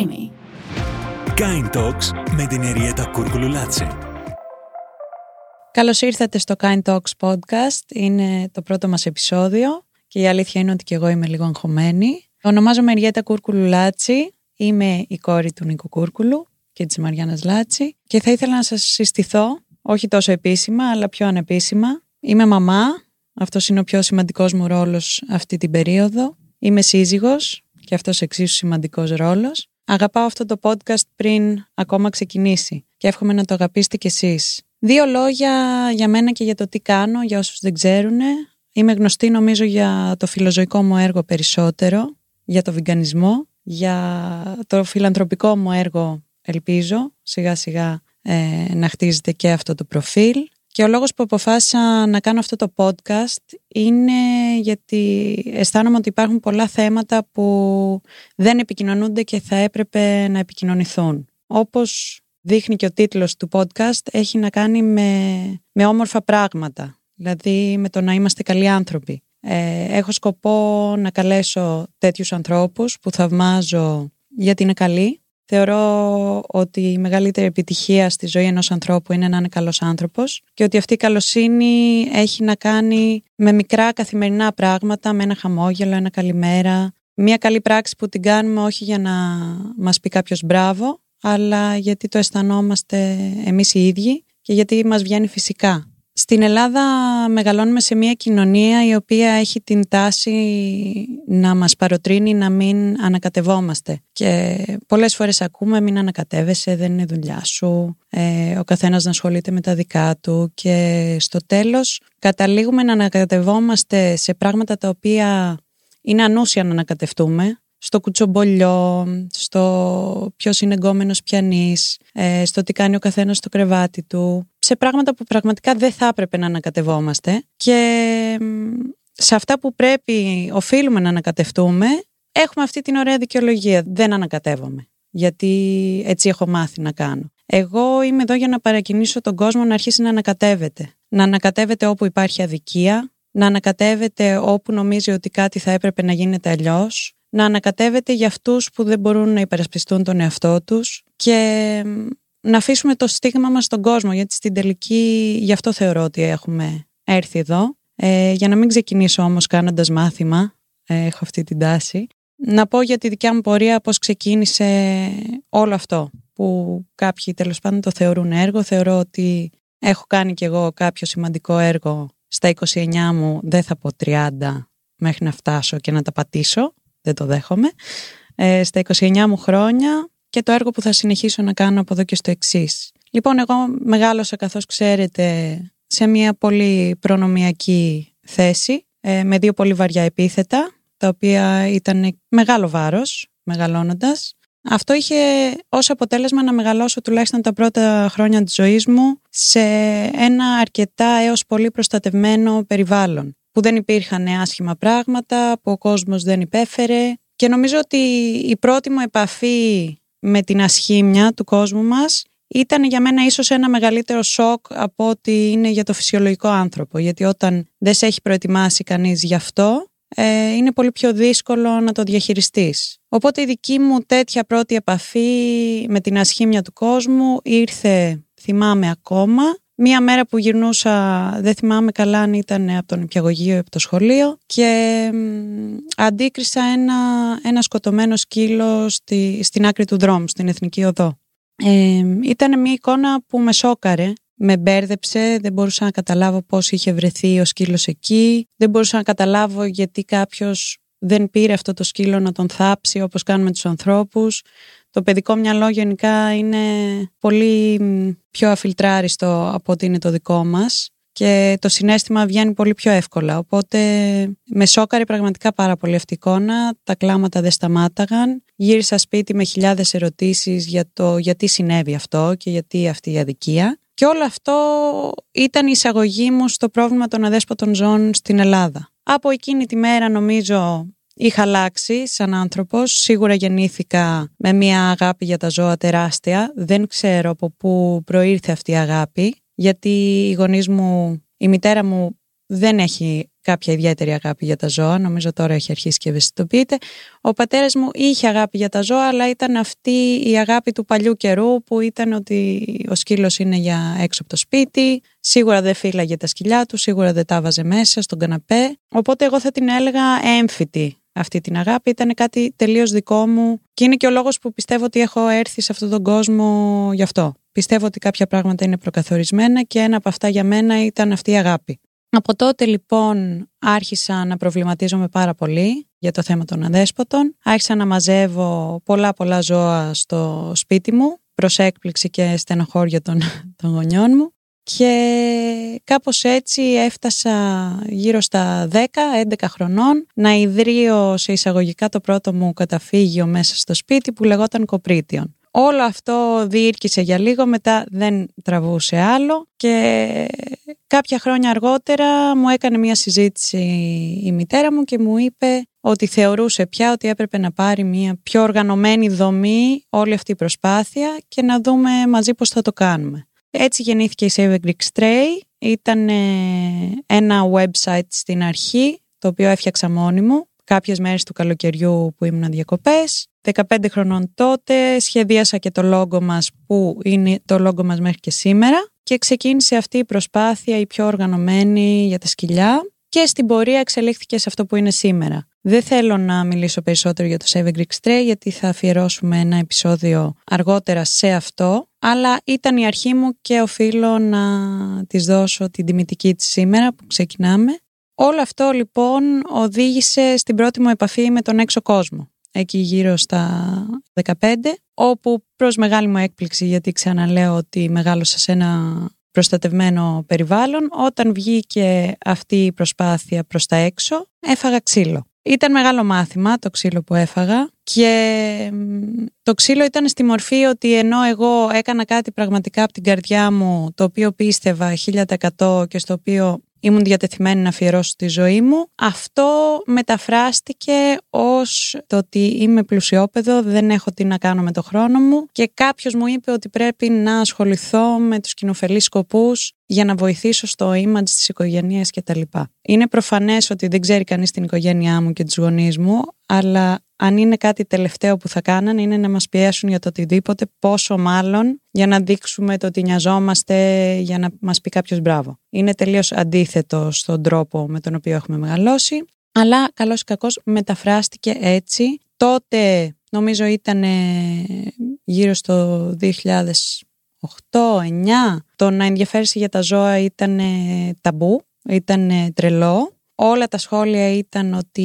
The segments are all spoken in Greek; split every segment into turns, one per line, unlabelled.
Creamy.
Kind Talks με την Εριέτα Κούρκουλου Λάτσε.
Καλώς ήρθατε στο Kind Talks podcast. Είναι το πρώτο μας επεισόδιο και η αλήθεια είναι ότι και εγώ είμαι λίγο αγχωμένη. Ονομάζομαι Εριέτα Κούρκουλου Λάτση. Είμαι η κόρη του Νίκου Κούρκουλου και της Μαριάννας Λάτση και θα ήθελα να σας συστηθώ, όχι τόσο επίσημα αλλά πιο ανεπίσημα. Είμαι μαμά, αυτός είναι ο πιο σημαντικός μου ρόλος αυτή την περίοδο. Είμαι σύζυγος και αυτός εξίσου σημαντικός ρόλος. Αγαπάω αυτό το podcast πριν ακόμα ξεκινήσει και εύχομαι να το αγαπήσετε κι εσείς. Δύο λόγια για μένα και για το τι κάνω, για όσους δεν ξέρουν. Είμαι γνωστή νομίζω για το φιλοζωικό μου έργο περισσότερο, για το βιγκανισμό, για το φιλανθρωπικό μου έργο ελπίζω σιγά σιγά ε, να χτίζεται και αυτό το προφίλ. Και ο λόγος που αποφάσισα να κάνω αυτό το podcast είναι γιατί αισθάνομαι ότι υπάρχουν πολλά θέματα που δεν επικοινωνούνται και θα έπρεπε να επικοινωνηθούν. Όπως δείχνει και ο τίτλος του podcast, έχει να κάνει με, με όμορφα πράγματα, δηλαδή με το να είμαστε καλοί άνθρωποι. Ε, έχω σκοπό να καλέσω τέτοιους ανθρώπους που θαυμάζω γιατί είναι καλοί. Θεωρώ ότι η μεγαλύτερη επιτυχία στη ζωή ενός ανθρώπου είναι να είναι καλός άνθρωπος και ότι αυτή η καλοσύνη έχει να κάνει με μικρά καθημερινά πράγματα, με ένα χαμόγελο, ένα καλημέρα, μια καλή πράξη που την κάνουμε όχι για να μας πει κάποιος μπράβο, αλλά γιατί το αισθανόμαστε εμείς οι ίδιοι και γιατί μας βγαίνει φυσικά. Στην Ελλάδα μεγαλώνουμε σε μια κοινωνία η οποία έχει την τάση να μας παροτρύνει να μην ανακατευόμαστε. Και πολλές φορές ακούμε μην ανακατεύεσαι, δεν είναι δουλειά σου, ε, ο καθένας να ασχολείται με τα δικά του και στο τέλος καταλήγουμε να ανακατευόμαστε σε πράγματα τα οποία είναι ανούσια να ανακατευτούμε στο κουτσομπολιό, στο ποιος είναι εγκόμενος πιανής, ε, στο τι κάνει ο καθένας στο κρεβάτι του, σε πράγματα που πραγματικά δεν θα έπρεπε να ανακατευόμαστε και σε αυτά που πρέπει, οφείλουμε να ανακατευτούμε, έχουμε αυτή την ωραία δικαιολογία. Δεν ανακατεύομαι. Γιατί έτσι έχω μάθει να κάνω. Εγώ είμαι εδώ για να παρακινήσω τον κόσμο να αρχίσει να ανακατεύεται. Να ανακατεύεται όπου υπάρχει αδικία, να ανακατεύεται όπου νομίζει ότι κάτι θα έπρεπε να γίνεται αλλιώς, να ανακατεύεται για αυτούς που δεν μπορούν να υπερασπιστούν τον εαυτό τους και να αφήσουμε το στίγμα μας στον κόσμο γιατί στην τελική γι' αυτό θεωρώ ότι έχουμε έρθει εδώ. Ε, για να μην ξεκινήσω όμως κάνοντας μάθημα ε, έχω αυτή την τάση να πω για τη δικιά μου πορεία πώς ξεκίνησε όλο αυτό που κάποιοι τέλος πάντων το θεωρούν έργο. Θεωρώ ότι έχω κάνει κι εγώ κάποιο σημαντικό έργο στα 29 μου δεν θα πω 30 μέχρι να φτάσω και να τα πατήσω δεν το δέχομαι, ε, στα 29 μου χρόνια και το έργο που θα συνεχίσω να κάνω από εδώ και στο εξής. Λοιπόν, εγώ μεγάλωσα καθώς ξέρετε σε μια πολύ προνομιακή θέση ε, με δύο πολύ βαριά επίθετα τα οποία ήταν μεγάλο βάρος μεγαλώνοντας. Αυτό είχε ως αποτέλεσμα να μεγαλώσω τουλάχιστον τα πρώτα χρόνια της ζωής μου σε ένα αρκετά έως πολύ προστατευμένο περιβάλλον που δεν υπήρχαν άσχημα πράγματα, που ο κόσμος δεν υπέφερε και νομίζω ότι η πρώτη μου επαφή με την ασχήμια του κόσμου μας ήταν για μένα ίσως ένα μεγαλύτερο σοκ από ότι είναι για το φυσιολογικό άνθρωπο γιατί όταν δεν σε έχει προετοιμάσει κανείς γι' αυτό ε, είναι πολύ πιο δύσκολο να το διαχειριστείς. Οπότε η δική μου τέτοια πρώτη επαφή με την ασχήμια του κόσμου ήρθε, θυμάμαι ακόμα, Μία μέρα που γυρνούσα, δεν θυμάμαι καλά αν ήταν από τον υπηαγωγείο ή από το σχολείο και αντίκρισα ένα, ένα σκοτωμένο σκύλο στη, στην άκρη του δρόμου, στην Εθνική Οδό. Ε, ήταν μια εικόνα που με σόκαρε, με μπέρδεψε, δεν μπορούσα να καταλάβω πώς είχε βρεθεί ο σκύλος εκεί, δεν μπορούσα να καταλάβω γιατί κάποιος δεν πήρε αυτό το σκύλο να τον θάψει όπως κάνουμε τους ανθρώπους. Το παιδικό μυαλό γενικά είναι πολύ πιο αφιλτράριστο από ότι είναι το δικό μας και το συνέστημα βγαίνει πολύ πιο εύκολα. Οπότε με σόκαρε πραγματικά πάρα πολύ αυτή η εικόνα. Τα κλάματα δεν σταμάταγαν. Γύρισα σπίτι με χιλιάδες ερωτήσεις για το γιατί συνέβη αυτό και γιατί αυτή η αδικία. Και όλο αυτό ήταν η εισαγωγή μου στο πρόβλημα των αδέσποτων ζώων στην Ελλάδα. Από εκείνη τη μέρα νομίζω Είχα αλλάξει σαν άνθρωπος, σίγουρα γεννήθηκα με μια αγάπη για τα ζώα τεράστια. Δεν ξέρω από πού προήρθε αυτή η αγάπη, γιατί οι γονείς μου, η μητέρα μου δεν έχει κάποια ιδιαίτερη αγάπη για τα ζώα. Νομίζω τώρα έχει αρχίσει και ευαισθητοποιείται. Ο πατέρας μου είχε αγάπη για τα ζώα, αλλά ήταν αυτή η αγάπη του παλιού καιρού που ήταν ότι ο σκύλος είναι για έξω από το σπίτι. Σίγουρα δεν φύλαγε τα σκυλιά του, σίγουρα δεν τα βάζε μέσα στον καναπέ. Οπότε εγώ θα την έλεγα έμφυτη αυτή την αγάπη. Ήταν κάτι τελείως δικό μου και είναι και ο λόγος που πιστεύω ότι έχω έρθει σε αυτόν τον κόσμο γι' αυτό. Πιστεύω ότι κάποια πράγματα είναι προκαθορισμένα και ένα από αυτά για μένα ήταν αυτή η αγάπη. Από τότε λοιπόν άρχισα να προβληματίζομαι πάρα πολύ για το θέμα των αδέσποτων. Άρχισα να μαζεύω πολλά πολλά ζώα στο σπίτι μου προς έκπληξη και στενοχώρια των, των γονιών μου και κάπως έτσι έφτασα γύρω στα 10-11 χρονών να ιδρύω σε εισαγωγικά το πρώτο μου καταφύγιο μέσα στο σπίτι που λεγόταν Κοπρίτιον. Όλο αυτό διήρκησε για λίγο, μετά δεν τραβούσε άλλο και κάποια χρόνια αργότερα μου έκανε μια συζήτηση η μητέρα μου και μου είπε ότι θεωρούσε πια ότι έπρεπε να πάρει μια πιο οργανωμένη δομή όλη αυτή η προσπάθεια και να δούμε μαζί πώς θα το κάνουμε. Έτσι γεννήθηκε η Save a Greek Stray. Ήταν ένα website στην αρχή, το οποίο έφτιαξα μόνη μου, κάποιες μέρες του καλοκαιριού που ήμουν διακοπές. 15 χρονών τότε σχεδίασα και το λόγο μας που είναι το λόγο μας μέχρι και σήμερα και ξεκίνησε αυτή η προσπάθεια η πιο οργανωμένη για τα σκυλιά και στην πορεία εξελίχθηκε σε αυτό που είναι σήμερα. Δεν θέλω να μιλήσω περισσότερο για το Seven Greek Stray γιατί θα αφιερώσουμε ένα επεισόδιο αργότερα σε αυτό αλλά ήταν η αρχή μου και οφείλω να της δώσω την τιμητική της σήμερα που ξεκινάμε. Όλο αυτό λοιπόν οδήγησε στην πρώτη μου επαφή με τον έξω κόσμο εκεί γύρω στα 15 όπου προς μεγάλη μου έκπληξη γιατί ξαναλέω ότι μεγάλωσα σε ένα προστατευμένο περιβάλλον όταν βγήκε αυτή η προσπάθεια προς τα έξω έφαγα ξύλο. Ήταν μεγάλο μάθημα το ξύλο που έφαγα και το ξύλο ήταν στη μορφή ότι ενώ εγώ έκανα κάτι πραγματικά από την καρδιά μου το οποίο πίστευα 1000% και στο οποίο ήμουν διατεθειμένη να αφιερώσω τη ζωή μου. Αυτό μεταφράστηκε ως το ότι είμαι πλουσιόπεδο, δεν έχω τι να κάνω με το χρόνο μου και κάποιος μου είπε ότι πρέπει να ασχοληθώ με τους κοινοφελείς σκοπούς για να βοηθήσω στο image της οικογένειας κτλ. Είναι προφανές ότι δεν ξέρει κανείς την οικογένειά μου και τους γονείς μου, αλλά αν είναι κάτι τελευταίο που θα κάνανε είναι να μας πιέσουν για το οτιδήποτε, πόσο μάλλον για να δείξουμε το ότι νοιαζόμαστε για να μας πει κάποιος μπράβο. Είναι τελείως αντίθετο στον τρόπο με τον οποίο έχουμε μεγαλώσει, αλλά καλώς ή κακώς μεταφράστηκε έτσι. Τότε νομίζω ήταν γύρω στο 2008-2009 το να ενδιαφέρει για τα ζώα ήταν ταμπού, ήταν τρελό όλα τα σχόλια ήταν ότι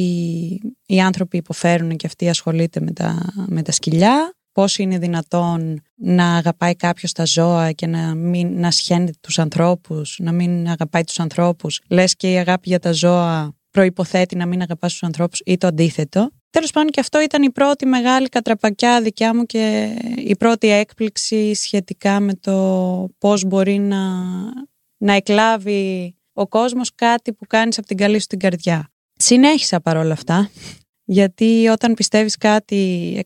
οι άνθρωποι υποφέρουν και αυτοί ασχολείται με τα, με τα σκυλιά. Πώς είναι δυνατόν να αγαπάει κάποιος τα ζώα και να μην να σχένει τους ανθρώπους, να μην αγαπάει τους ανθρώπους. Λες και η αγάπη για τα ζώα προϋποθέτει να μην αγαπάς τους ανθρώπους ή το αντίθετο. Τέλος πάντων και αυτό ήταν η πρώτη μεγάλη κατραπακιά δικιά μου και η πρώτη έκπληξη σχετικά με το πώς μπορεί να, να εκλάβει ο κόσμος κάτι που κάνεις από την καλή σου την καρδιά. Συνέχισα παρόλα αυτά, γιατί όταν πιστεύεις κάτι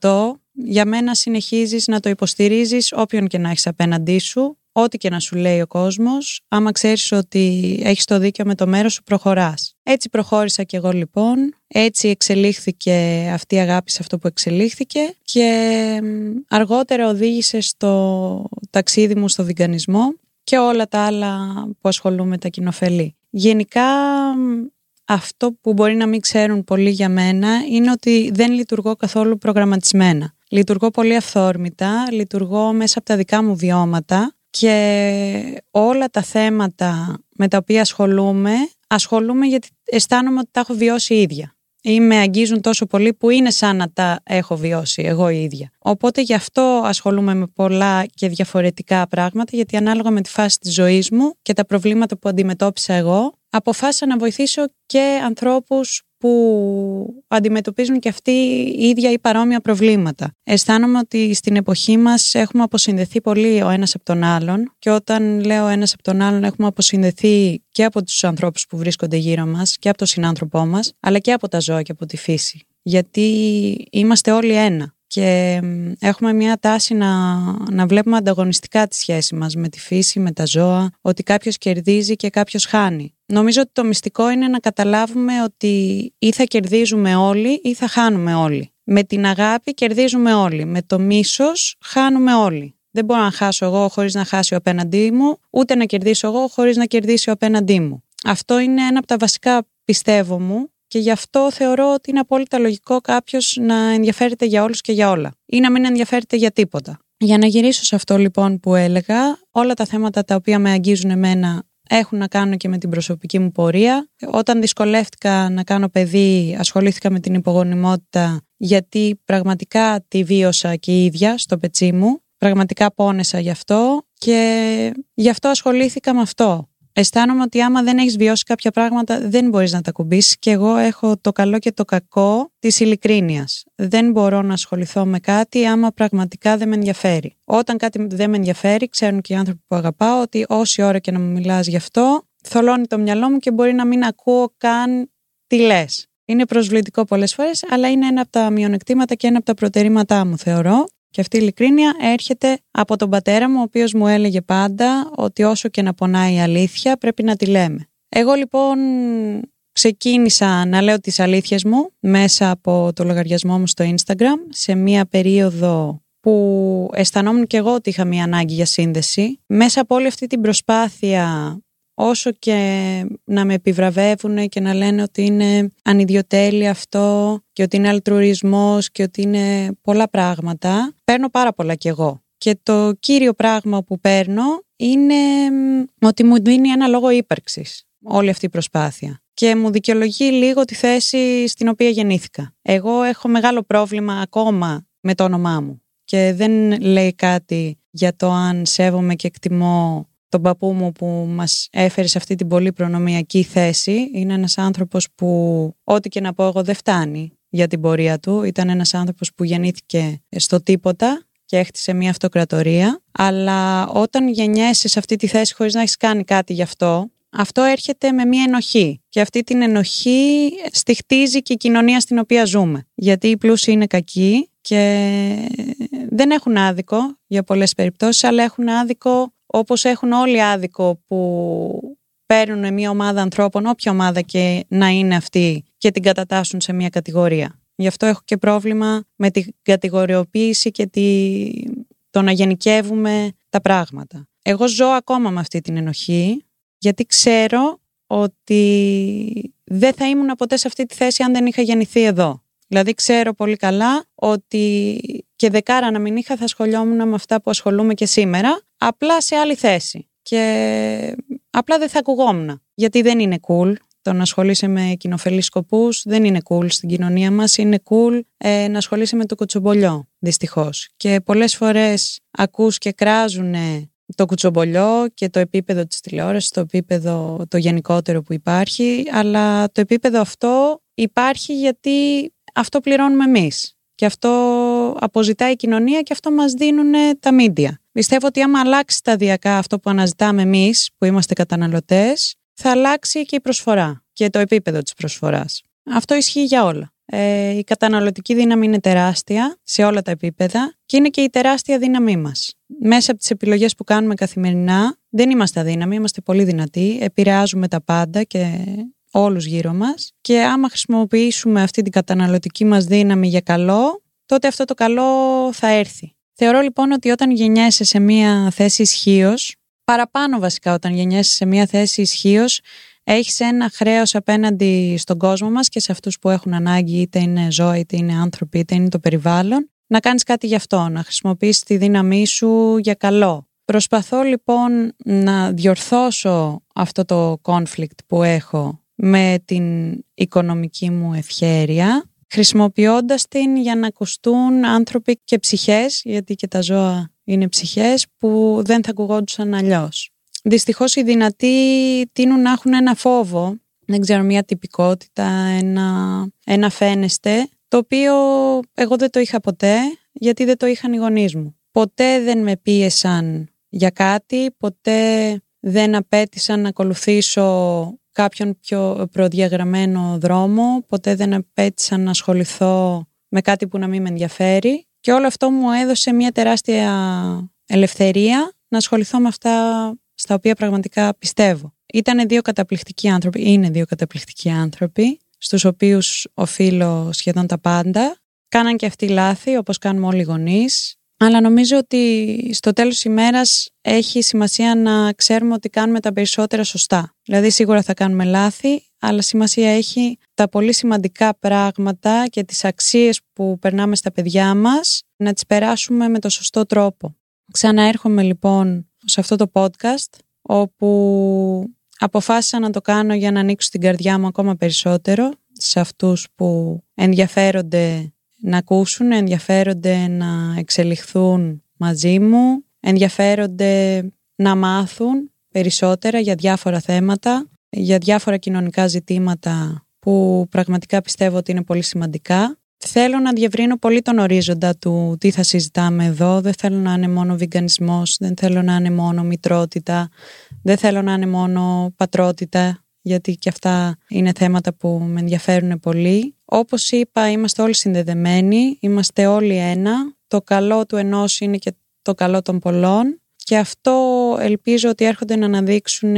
100% για μένα συνεχίζεις να το υποστηρίζεις όποιον και να έχεις απέναντί σου, ό,τι και να σου λέει ο κόσμος, άμα ξέρεις ότι έχεις το δίκιο με το μέρος σου προχωράς. Έτσι προχώρησα κι εγώ λοιπόν, έτσι εξελίχθηκε αυτή η αγάπη σε αυτό που εξελίχθηκε και αργότερα οδήγησε στο ταξίδι μου στο βιγκανισμό και όλα τα άλλα που ασχολούμαι τα κοινοφελή. Γενικά αυτό που μπορεί να μην ξέρουν πολύ για μένα είναι ότι δεν λειτουργώ καθόλου προγραμματισμένα. Λειτουργώ πολύ αυθόρμητα, λειτουργώ μέσα από τα δικά μου βιώματα και όλα τα θέματα με τα οποία ασχολούμαι, ασχολούμαι γιατί αισθάνομαι ότι τα έχω βιώσει ίδια ή με αγγίζουν τόσο πολύ που είναι σαν να τα έχω βιώσει εγώ η ίδια. Οπότε γι' αυτό ασχολούμαι με πολλά και διαφορετικά πράγματα, γιατί ανάλογα με τη φάση της ζωής μου και τα προβλήματα που αντιμετώπισα εγώ, αποφάσισα να βοηθήσω και ανθρώπους που αντιμετωπίζουν και αυτοί οι ίδια ή παρόμοια προβλήματα. Αισθάνομαι ότι στην εποχή μας έχουμε αποσυνδεθεί πολύ ο ένας από τον άλλον και όταν λέω ένας από τον άλλον έχουμε αποσυνδεθεί και από τους ανθρώπους που βρίσκονται γύρω μας και από τον συνάνθρωπό μας αλλά και από τα ζώα και από τη φύση. Γιατί είμαστε όλοι ένα. Και έχουμε μια τάση να, να βλέπουμε ανταγωνιστικά τη σχέση μας με τη φύση, με τα ζώα, ότι κάποιος κερδίζει και κάποιος χάνει. Νομίζω ότι το μυστικό είναι να καταλάβουμε ότι ή θα κερδίζουμε όλοι ή θα χάνουμε όλοι. Με την αγάπη κερδίζουμε όλοι. Με το μίσος χάνουμε όλοι. Δεν μπορώ να χάσω εγώ χωρίς να χάσει ο απέναντί μου, ούτε να κερδίσω εγώ χωρίς να κερδίσει ο απέναντί μου. Αυτό είναι ένα από τα βασικά πιστεύω μου και γι' αυτό θεωρώ ότι είναι απόλυτα λογικό κάποιος να ενδιαφέρεται για όλους και για όλα ή να μην ενδιαφέρεται για τίποτα. Για να γυρίσω σε αυτό λοιπόν που έλεγα, όλα τα θέματα τα οποία με αγγίζουν εμένα έχουν να κάνουν και με την προσωπική μου πορεία. Όταν δυσκολεύτηκα να κάνω παιδί, ασχολήθηκα με την υπογονιμότητα γιατί πραγματικά τη βίωσα και η ίδια στο πετσί μου. Πραγματικά πόνεσα γι' αυτό και γι' αυτό ασχολήθηκα με αυτό αισθάνομαι ότι άμα δεν έχεις βιώσει κάποια πράγματα δεν μπορείς να τα κουμπίσεις και εγώ έχω το καλό και το κακό της ειλικρίνειας. Δεν μπορώ να ασχοληθώ με κάτι άμα πραγματικά δεν με ενδιαφέρει. Όταν κάτι δεν με ενδιαφέρει, ξέρουν και οι άνθρωποι που αγαπάω ότι όση ώρα και να μου μιλάς γι' αυτό, θολώνει το μυαλό μου και μπορεί να μην ακούω καν τι λες. Είναι προσβλητικό πολλές φορές, αλλά είναι ένα από τα μειονεκτήματα και ένα από τα προτερήματά μου, θεωρώ. Και αυτή η ειλικρίνεια έρχεται από τον πατέρα μου, ο οποίος μου έλεγε πάντα ότι όσο και να πονάει η αλήθεια πρέπει να τη λέμε. Εγώ λοιπόν ξεκίνησα να λέω τις αλήθειες μου μέσα από το λογαριασμό μου στο Instagram σε μία περίοδο που αισθανόμουν και εγώ ότι είχα μία ανάγκη για σύνδεση. Μέσα από όλη αυτή την προσπάθεια όσο και να με επιβραβεύουν και να λένε ότι είναι ανιδιοτέλεια αυτό και ότι είναι αλτρουρισμός και ότι είναι πολλά πράγματα, παίρνω πάρα πολλά κι εγώ. Και το κύριο πράγμα που παίρνω είναι ότι μου δίνει ένα λόγο ύπαρξης όλη αυτή η προσπάθεια και μου δικαιολογεί λίγο τη θέση στην οποία γεννήθηκα. Εγώ έχω μεγάλο πρόβλημα ακόμα με το όνομά μου και δεν λέει κάτι για το αν σέβομαι και εκτιμώ τον παππού μου που μας έφερε σε αυτή την πολύ προνομιακή θέση. Είναι ένας άνθρωπος που ό,τι και να πω εγώ δεν φτάνει για την πορεία του. Ήταν ένας άνθρωπος που γεννήθηκε στο τίποτα και έχτισε μια αυτοκρατορία. Αλλά όταν γεννιέσαι σε αυτή τη θέση χωρίς να έχεις κάνει κάτι γι' αυτό, αυτό έρχεται με μια ενοχή. Και αυτή την ενοχή στοιχτίζει και η κοινωνία στην οποία ζούμε. Γιατί οι πλούσιοι είναι κακοί και δεν έχουν άδικο για πολλές περιπτώσεις, αλλά έχουν άδικο όπως έχουν όλοι άδικο που παίρνουν μια ομάδα ανθρώπων, όποια ομάδα και να είναι αυτή και την κατατάσσουν σε μια κατηγορία. Γι' αυτό έχω και πρόβλημα με την κατηγοριοποίηση και τη... το να γενικεύουμε τα πράγματα. Εγώ ζω ακόμα με αυτή την ενοχή, γιατί ξέρω ότι δεν θα ήμουν ποτέ σε αυτή τη θέση αν δεν είχα γεννηθεί εδώ. Δηλαδή ξέρω πολύ καλά ότι και δεκάρα να μην είχα θα ασχολιόμουν με αυτά που ασχολούμαι και σήμερα, απλά σε άλλη θέση. Και απλά δεν θα ακουγόμουν. Γιατί δεν είναι cool το να ασχολείσαι με κοινοφελείς σκοπούς, δεν είναι cool στην κοινωνία μας, είναι cool ε, να ασχολείσαι με το κουτσομπολιό, δυστυχώς. Και πολλές φορές ακούς και κράζουν το κουτσομπολιό και το επίπεδο της τηλεόρασης, το επίπεδο το γενικότερο που υπάρχει, αλλά το επίπεδο αυτό υπάρχει γιατί αυτό πληρώνουμε εμείς. Και αυτό αποζητάει η κοινωνία και αυτό μας δίνουν τα μίντια. Πιστεύω ότι άμα αλλάξει σταδιακά αυτό που αναζητάμε εμείς, που είμαστε καταναλωτές, θα αλλάξει και η προσφορά και το επίπεδο της προσφοράς. Αυτό ισχύει για όλα. Ε, η καταναλωτική δύναμη είναι τεράστια σε όλα τα επίπεδα και είναι και η τεράστια δύναμή μας. Μέσα από τις επιλογές που κάνουμε καθημερινά δεν είμαστε αδύναμοι, είμαστε πολύ δυνατοί, επηρεάζουμε τα πάντα και όλους γύρω μας και άμα χρησιμοποιήσουμε αυτή την καταναλωτική μας δύναμη για καλό, τότε αυτό το καλό θα έρθει. Θεωρώ λοιπόν ότι όταν γεννιέσαι σε μια θέση ισχύως, παραπάνω βασικά όταν γεννιέσαι σε μια θέση ισχύως, έχεις ένα χρέος απέναντι στον κόσμο μας και σε αυτούς που έχουν ανάγκη, είτε είναι ζώα, είτε είναι άνθρωποι, είτε είναι το περιβάλλον, να κάνεις κάτι γι' αυτό, να χρησιμοποιήσεις τη δύναμή σου για καλό. Προσπαθώ λοιπόν να διορθώσω αυτό το conflict που έχω με την οικονομική μου ευχέρεια, χρησιμοποιώντας την για να ακουστούν άνθρωποι και ψυχές, γιατί και τα ζώα είναι ψυχές, που δεν θα ακουγόντουσαν αλλιώς. Δυστυχώς οι δυνατοί τείνουν να έχουν ένα φόβο, δεν ξέρω, μια τυπικότητα, ένα, ένα φαίνεστε, το οποίο εγώ δεν το είχα ποτέ, γιατί δεν το είχαν οι γονείς μου. Ποτέ δεν με πίεσαν για κάτι, ποτέ δεν απέτησαν να ακολουθήσω κάποιον πιο προδιαγραμμένο δρόμο, ποτέ δεν απέτυσα να ασχοληθώ με κάτι που να μην με ενδιαφέρει. Και Και όλο αυτό μου έδωσε μια τεράστια ελευθερία να ασχοληθώ με αυτά στα οποία πραγματικά πιστεύω. Ήταν δύο καταπληκτικοί άνθρωποι, είναι δύο καταπληκτικοί άνθρωποι, στους οποίους οφείλω σχεδόν τα πάντα. Κάναν και αυτοί λάθη, όπως κάνουμε όλοι οι γονείς. Αλλά νομίζω ότι στο τέλος της ημέρας έχει σημασία να ξέρουμε ότι κάνουμε τα περισσότερα σωστά. Δηλαδή σίγουρα θα κάνουμε λάθη, αλλά σημασία έχει τα πολύ σημαντικά πράγματα και τις αξίες που περνάμε στα παιδιά μας να τις περάσουμε με το σωστό τρόπο. Ξαναέρχομαι λοιπόν σε αυτό το podcast όπου αποφάσισα να το κάνω για να ανοίξω την καρδιά μου ακόμα περισσότερο σε αυτούς που ενδιαφέρονται να ακούσουν, ενδιαφέρονται να εξελιχθούν μαζί μου, ενδιαφέρονται να μάθουν περισσότερα για διάφορα θέματα, για διάφορα κοινωνικά ζητήματα που πραγματικά πιστεύω ότι είναι πολύ σημαντικά. Θέλω να διευρύνω πολύ τον ορίζοντα του τι θα συζητάμε εδώ. Δεν θέλω να είναι μόνο βιγκανισμός, δεν θέλω να είναι μόνο μητρότητα, δεν θέλω να είναι μόνο πατρότητα, γιατί και αυτά είναι θέματα που με ενδιαφέρουν πολύ. Όπως είπα, είμαστε όλοι συνδεδεμένοι, είμαστε όλοι ένα. Το καλό του ενός είναι και το καλό των πολλών. Και αυτό ελπίζω ότι έρχονται να αναδείξουν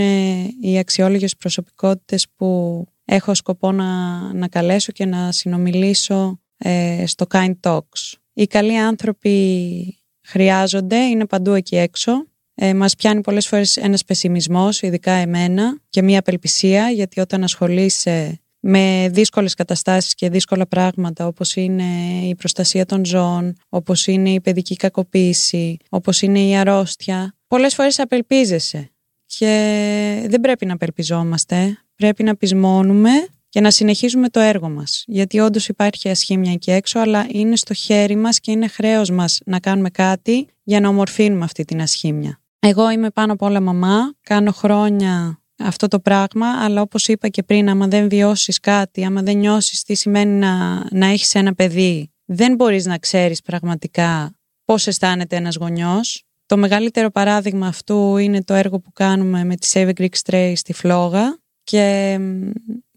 οι αξιόλογες προσωπικότητες που έχω σκοπό να, να καλέσω και να συνομιλήσω ε, στο Kind Talks. Οι καλοί άνθρωποι χρειάζονται, είναι παντού εκεί έξω. Ε, μας πιάνει πολλές φορές ένας πεσιμισμός, ειδικά εμένα, και μία απελπισία, γιατί όταν ασχολείσαι με δύσκολες καταστάσεις και δύσκολα πράγματα όπως είναι η προστασία των ζώων, όπως είναι η παιδική κακοποίηση, όπως είναι η αρρώστια, πολλές φορές απελπίζεσαι και δεν πρέπει να απελπιζόμαστε, πρέπει να πεισμώνουμε και να συνεχίζουμε το έργο μας. Γιατί όντως υπάρχει ασχήμια εκεί έξω, αλλά είναι στο χέρι μας και είναι χρέος μας να κάνουμε κάτι για να ομορφύνουμε αυτή την ασχήμια. Εγώ είμαι πάνω απ' όλα μαμά, κάνω χρόνια αυτό το πράγμα, αλλά όπως είπα και πριν, άμα δεν βιώσεις κάτι, άμα δεν νιώσεις τι σημαίνει να, να έχεις ένα παιδί, δεν μπορείς να ξέρεις πραγματικά πώς αισθάνεται ένας γονιός. Το μεγαλύτερο παράδειγμα αυτού είναι το έργο που κάνουμε με τη Save Greek Stray στη Φλόγα και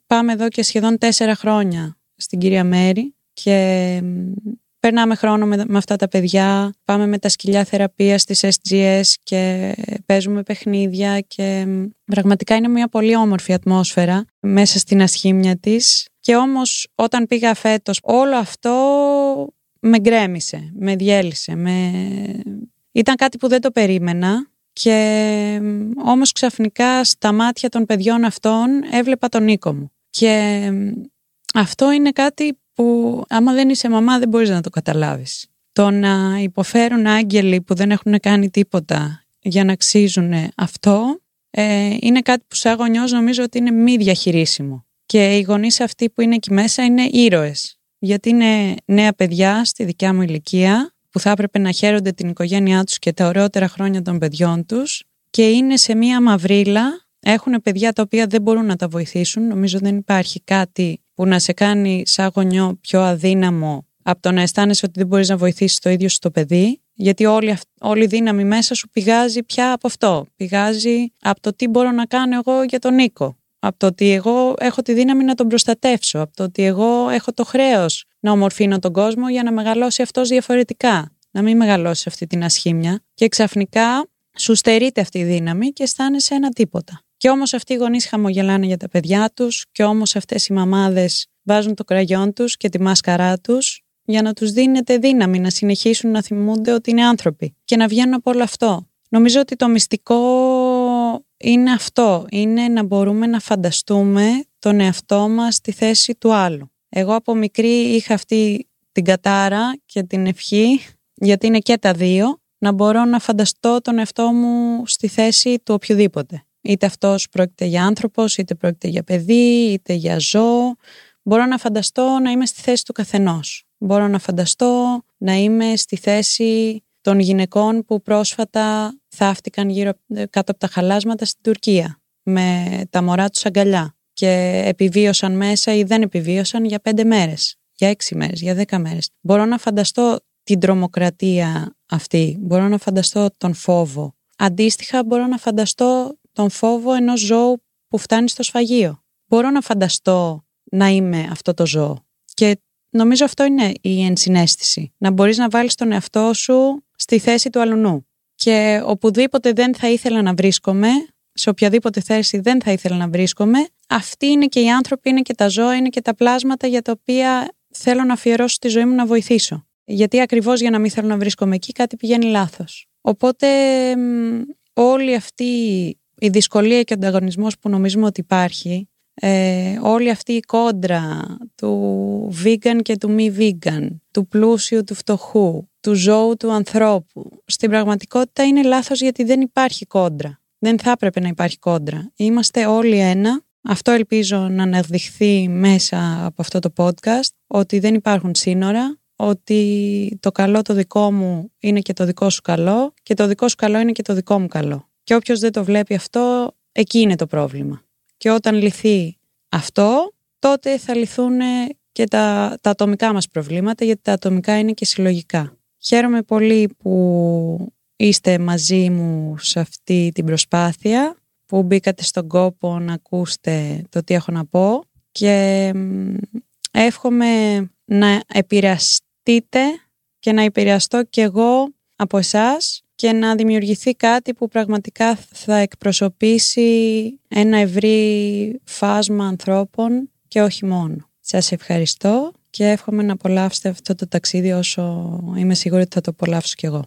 πάμε εδώ και σχεδόν τέσσερα χρόνια στην κυρία Μέρη και περνάμε χρόνο με, με αυτά τα παιδιά, πάμε με τα σκυλιά θεραπείας στις SGS και παίζουμε παιχνίδια και πραγματικά είναι μια πολύ όμορφη ατμόσφαιρα μέσα στην ασχήμια της και όμως όταν πήγα φέτος όλο αυτό με γκρέμισε, με διέλυσε, με... ήταν κάτι που δεν το περίμενα και όμως ξαφνικά στα μάτια των παιδιών αυτών έβλεπα τον Νίκο μου. Και αυτό είναι κάτι που άμα δεν είσαι μαμά δεν μπορείς να το καταλάβεις. Το να υποφέρουν άγγελοι που δεν έχουν κάνει τίποτα για να αξίζουν αυτό ε, είναι κάτι που σαν γονιός νομίζω ότι είναι μη διαχειρίσιμο. Και οι γονείς αυτοί που είναι εκεί μέσα είναι ήρωες. Γιατί είναι νέα παιδιά στη δικιά μου ηλικία που θα έπρεπε να χαίρονται την οικογένειά τους και τα ωραιότερα χρόνια των παιδιών τους και είναι σε μία μαυρίλα, έχουν παιδιά τα οποία δεν μπορούν να τα βοηθήσουν. Νομίζω δεν υπάρχει κάτι που να σε κάνει σαν γονιό πιο αδύναμο από το να αισθάνεσαι ότι δεν μπορείς να βοηθήσεις το ίδιο στο παιδί, γιατί όλη, όλη η δύναμη μέσα σου πηγάζει πια από αυτό. Πηγάζει από το τι μπορώ να κάνω εγώ για τον Νίκο. Από το ότι εγώ έχω τη δύναμη να τον προστατεύσω. Από το ότι εγώ έχω το χρέος να ομορφύνω τον κόσμο για να μεγαλώσει αυτός διαφορετικά. Να μην μεγαλώσει αυτή την ασχήμια. Και ξαφνικά σου στερείται αυτή η δύναμη και αισθάνεσαι ένα τίποτα. Και όμως αυτοί οι γονείς χαμογελάνε για τα παιδιά τους και όμως αυτές οι μαμάδες βάζουν το κραγιόν τους και τη μάσκαρά τους για να τους δίνεται δύναμη να συνεχίσουν να θυμούνται ότι είναι άνθρωποι και να βγαίνουν από όλο αυτό. Νομίζω ότι το μυστικό είναι αυτό, είναι να μπορούμε να φανταστούμε τον εαυτό μας στη θέση του άλλου. Εγώ από μικρή είχα αυτή την κατάρα και την ευχή, γιατί είναι και τα δύο, να μπορώ να φανταστώ τον εαυτό μου στη θέση του οποιοδήποτε. Είτε αυτός πρόκειται για άνθρωπος, είτε πρόκειται για παιδί, είτε για ζώο. Μπορώ να φανταστώ να είμαι στη θέση του καθενός. Μπορώ να φανταστώ να είμαι στη θέση των γυναικών που πρόσφατα θαύτηκαν γύρω κάτω από τα χαλάσματα στην Τουρκία με τα μωρά τους αγκαλιά και επιβίωσαν μέσα ή δεν επιβίωσαν για πέντε μέρες, για έξι μέρες, για δέκα μέρες. Μπορώ να φανταστώ την τρομοκρατία αυτή, μπορώ να φανταστώ τον φόβο. Αντίστοιχα μπορώ να φανταστώ τον φόβο ενός ζώου που φτάνει στο σφαγείο. Μπορώ να φανταστώ να είμαι αυτό το ζώο. Και νομίζω αυτό είναι η ενσυναίσθηση. Να μπορείς να βάλεις τον εαυτό σου στη θέση του αλουνού. Και οπουδήποτε δεν θα ήθελα να βρίσκομαι, σε οποιαδήποτε θέση δεν θα ήθελα να βρίσκομαι, αυτοί είναι και οι άνθρωποι, είναι και τα ζώα, είναι και τα πλάσματα για τα οποία θέλω να αφιερώσω τη ζωή μου να βοηθήσω. Γιατί ακριβώς για να μην θέλω να βρίσκομαι εκεί κάτι πηγαίνει λάθος. Οπότε όλη αυτή η δυσκολία και ο ανταγωνισμός που νομίζουμε ότι υπάρχει, ε, όλη αυτή η κόντρα του vegan και του μη vegan, του πλούσιου, του φτωχού, του ζώου, του ανθρώπου, στην πραγματικότητα είναι λάθος γιατί δεν υπάρχει κόντρα. Δεν θα έπρεπε να υπάρχει κόντρα. Είμαστε όλοι ένα. Αυτό ελπίζω να αναδειχθεί μέσα από αυτό το podcast, ότι δεν υπάρχουν σύνορα, ότι το καλό το δικό μου είναι και το δικό σου καλό και το δικό σου καλό είναι και το δικό μου καλό. Και όποιος δεν το βλέπει αυτό, εκεί είναι το πρόβλημα. Και όταν λυθεί αυτό, τότε θα λυθούν και τα, τα ατομικά μας προβλήματα, γιατί τα ατομικά είναι και συλλογικά. Χαίρομαι πολύ που είστε μαζί μου σε αυτή την προσπάθεια, που μπήκατε στον κόπο να ακούσετε το τι έχω να πω και εύχομαι να επηρεαστείτε και να επηρεαστώ κι εγώ από εσάς και να δημιουργηθεί κάτι που πραγματικά θα εκπροσωπήσει ένα ευρύ φάσμα ανθρώπων και όχι μόνο. Σας ευχαριστώ και εύχομαι να απολαύσετε αυτό το ταξίδι όσο είμαι σίγουρη ότι θα το απολαύσω κι εγώ.